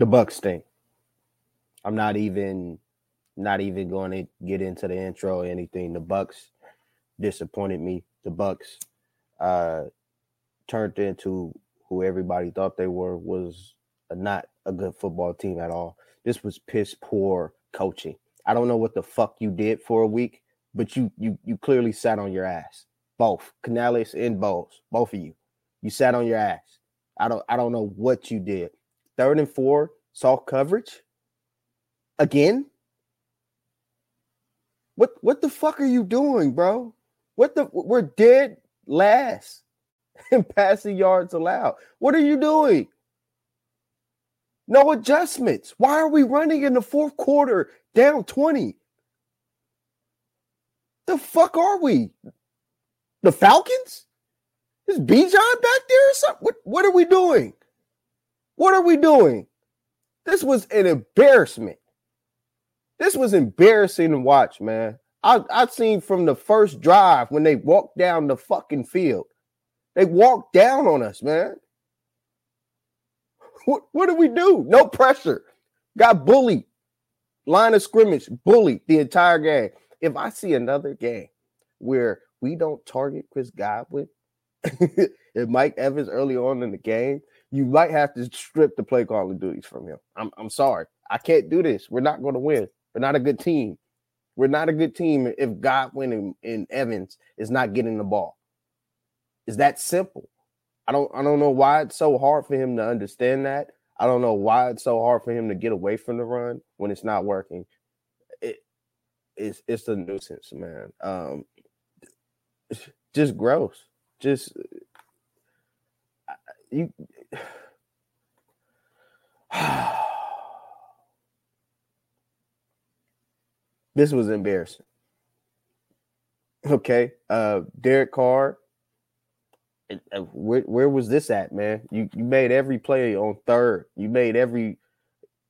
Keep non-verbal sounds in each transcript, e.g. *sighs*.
The Bucs stink. I'm not even not even going to get into the intro or anything. The Bucs disappointed me. The Bucs uh turned into who everybody thought they were was a, not a good football team at all. This was piss poor coaching. I don't know what the fuck you did for a week, but you you you clearly sat on your ass. Both Canales and Bowles, both of you. You sat on your ass. I don't I don't know what you did. Third and four, soft coverage. Again? What what the fuck are you doing, bro? What the we're dead last *laughs* in passing yards allowed. What are you doing? No adjustments. Why are we running in the fourth quarter down 20? The fuck are we? The Falcons? Is Bijan back there or something? What, what are we doing? What are we doing? This was an embarrassment. This was embarrassing to watch, man. I I've seen from the first drive when they walked down the fucking field. They walked down on us, man. *laughs* What what do we do? No pressure. Got bullied. Line of scrimmage, bullied the entire game. If I see another game where we don't target Chris Godwin *laughs* and Mike Evans early on in the game, you might have to strip the play calling duties from him. I'm, I'm sorry. I can't do this. We're not going to win. We're not a good team. We're not a good team if Godwin and, and Evans is not getting the ball. It's that simple. I don't I don't know why it's so hard for him to understand that. I don't know why it's so hard for him to get away from the run when it's not working. It it's it's a nuisance, man. Um *sighs* just gross. Just you *sighs* this was embarrassing. Okay. Uh Derek Carr. Where, where was this at, man? You you made every play on third. You made every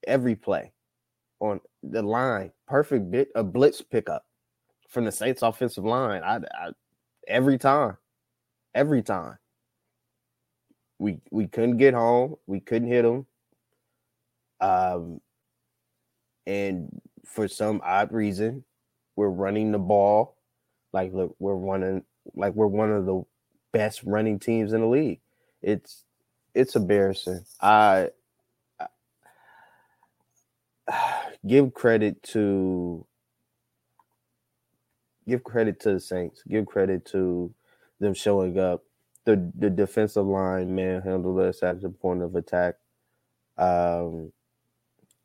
every play on the line. Perfect bit a blitz pickup from the Saints offensive line. I, I every time. Every time. We we couldn't get home. We couldn't hit them. Um and for some odd reason, we're running the ball like look, we're running like we're one of the best running teams in the league. It's it's embarrassing. I, I *sighs* give credit to give credit to the Saints. Give credit to them showing up. The the defensive line manhandled us at the point of attack. Um,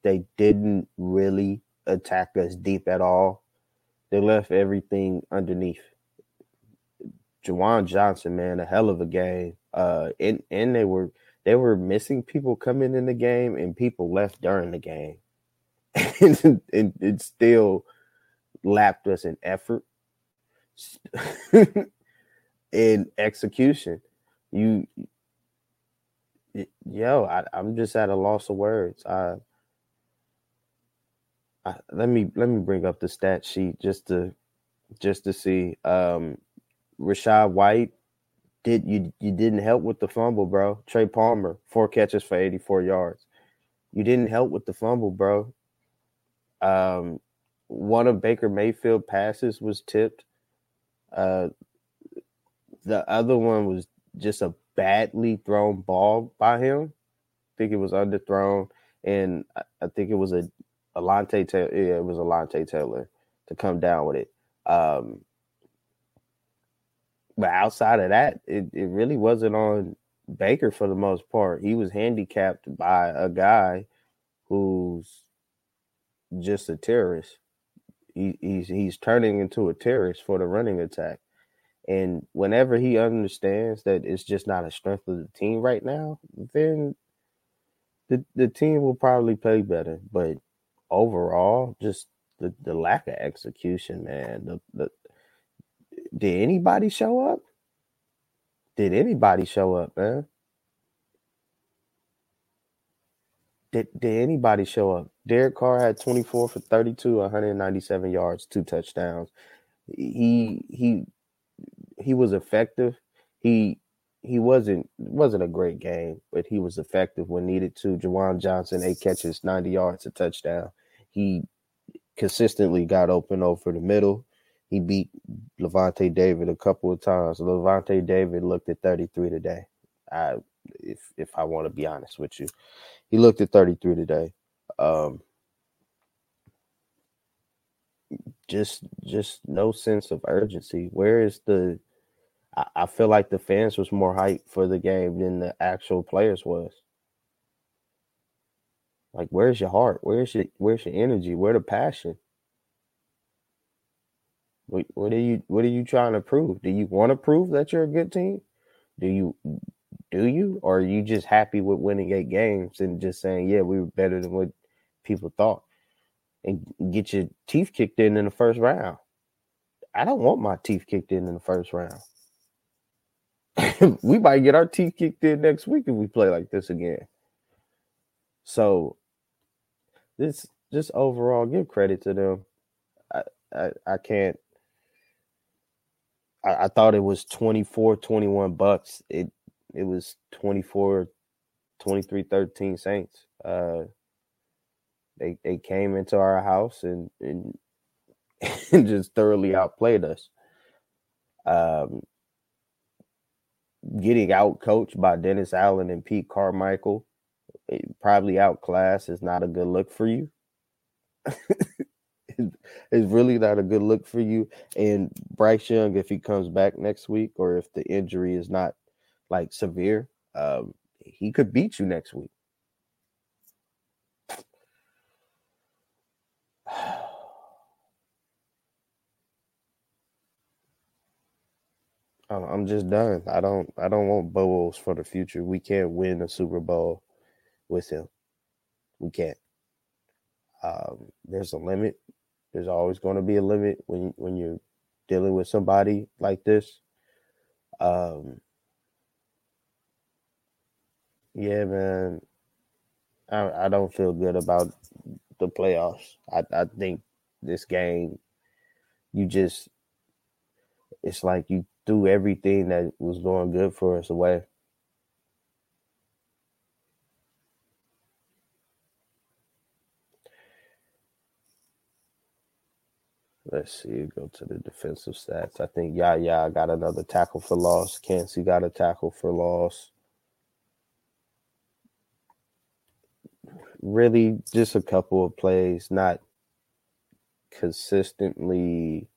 they didn't really attack us deep at all. They left everything underneath. Juwan Johnson, man, a hell of a game. Uh, and and they were they were missing people coming in the game, and people left during the game, *laughs* and, and it still lapped us in effort *laughs* in execution. You, yo, I, I'm just at a loss of words. I let me let me bring up the stat sheet just to just to see. Um, Rachaad White did you you didn't help with the fumble, bro. Trey Palmer four catches for 84 yards. You didn't help with the fumble, bro. Um, one of Baker Mayfield passes was tipped. Uh, the other one was just a badly thrown ball by him. I think it was underthrown, and I think it was a Alontae Taylor. Yeah, it was Alontae Taylor to come down with it. Um, but outside of that, it, it really wasn't on Baker for the most part. He was handicapped by a guy who's just a terrorist. He, he's he's turning into a terrorist for the running attack. And whenever he understands that it's just not a strength of the team right now, then the the team will probably play better. But overall, just the, the lack of execution, man. The the did anybody show up? Did anybody show up, man? Did did anybody show up? Derek Carr had 24 for 32, 197 yards, two touchdowns. He he he was effective. He he wasn't wasn't a great game, but he was effective when needed to. Juwan Johnson, eight catches, 90 yards, a touchdown. He consistently got open over the middle. He beat Lavonte David a couple of times. Lavonte David looked at 33 today. I if if I want to be honest with you. He looked at 33 today. Um just just no sense of urgency. Where is the I, feel like the fans was more hyped for the game than the actual players was. Like where's your heart? Where's your where's your energy? Where the passion? What, what are you what are you trying to prove? Do you want to prove that you're a good team? Do you do you or are you just happy with winning eight games and just saying, yeah, we were better than what people thought? And get your teeth kicked in in the first round. I don't want my teeth kicked in in the first round. *laughs* we might get our teeth kicked in next week if we play like this again. So this just overall give credit to them. I I, I can't I, I, thought it was 24 21 Bucs. It it was 24 23 13 Saints. Uh they they came into our house and and, *laughs* and just thoroughly outplayed us. Um getting out coached by Dennis Allen and Pete Carmichael, eh, probably outclassed is not a good look for you. *laughs* it's really not a good look for you. And Bryce Young, if he comes back next week or if the injury is not like severe, um, he could beat you next week. I'm just done. I don't I don't want Bowles for the future. We can't win a Super Bowl with him. We can't. Um, there's a limit. There's always going to be a limit when when you're dealing with somebody like this. Um, yeah, man. I I don't feel good about the playoffs. I I think this game, you just, it's like you threw everything that was going good for us away. Let's see, go to the defensive stats. I think yeah, got another tackle for loss. Kancey got a tackle for loss. Really, just a couple of plays, not consistently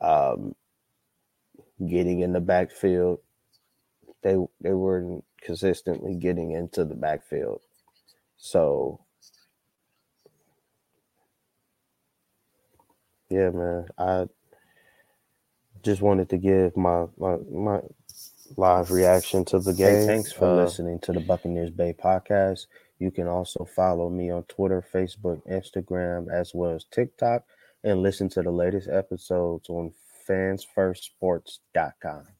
um, getting in the backfield. They they weren't consistently getting into the backfield. So yeah, man. I just wanted to give my my, my live reaction to the game. Hey, thanks for uh, listening to the Buccaneers Bay podcast. You can also follow me on Twitter, Facebook, Instagram, as well as TikTok, and listen to the latest episodes on fansfirstsports.com.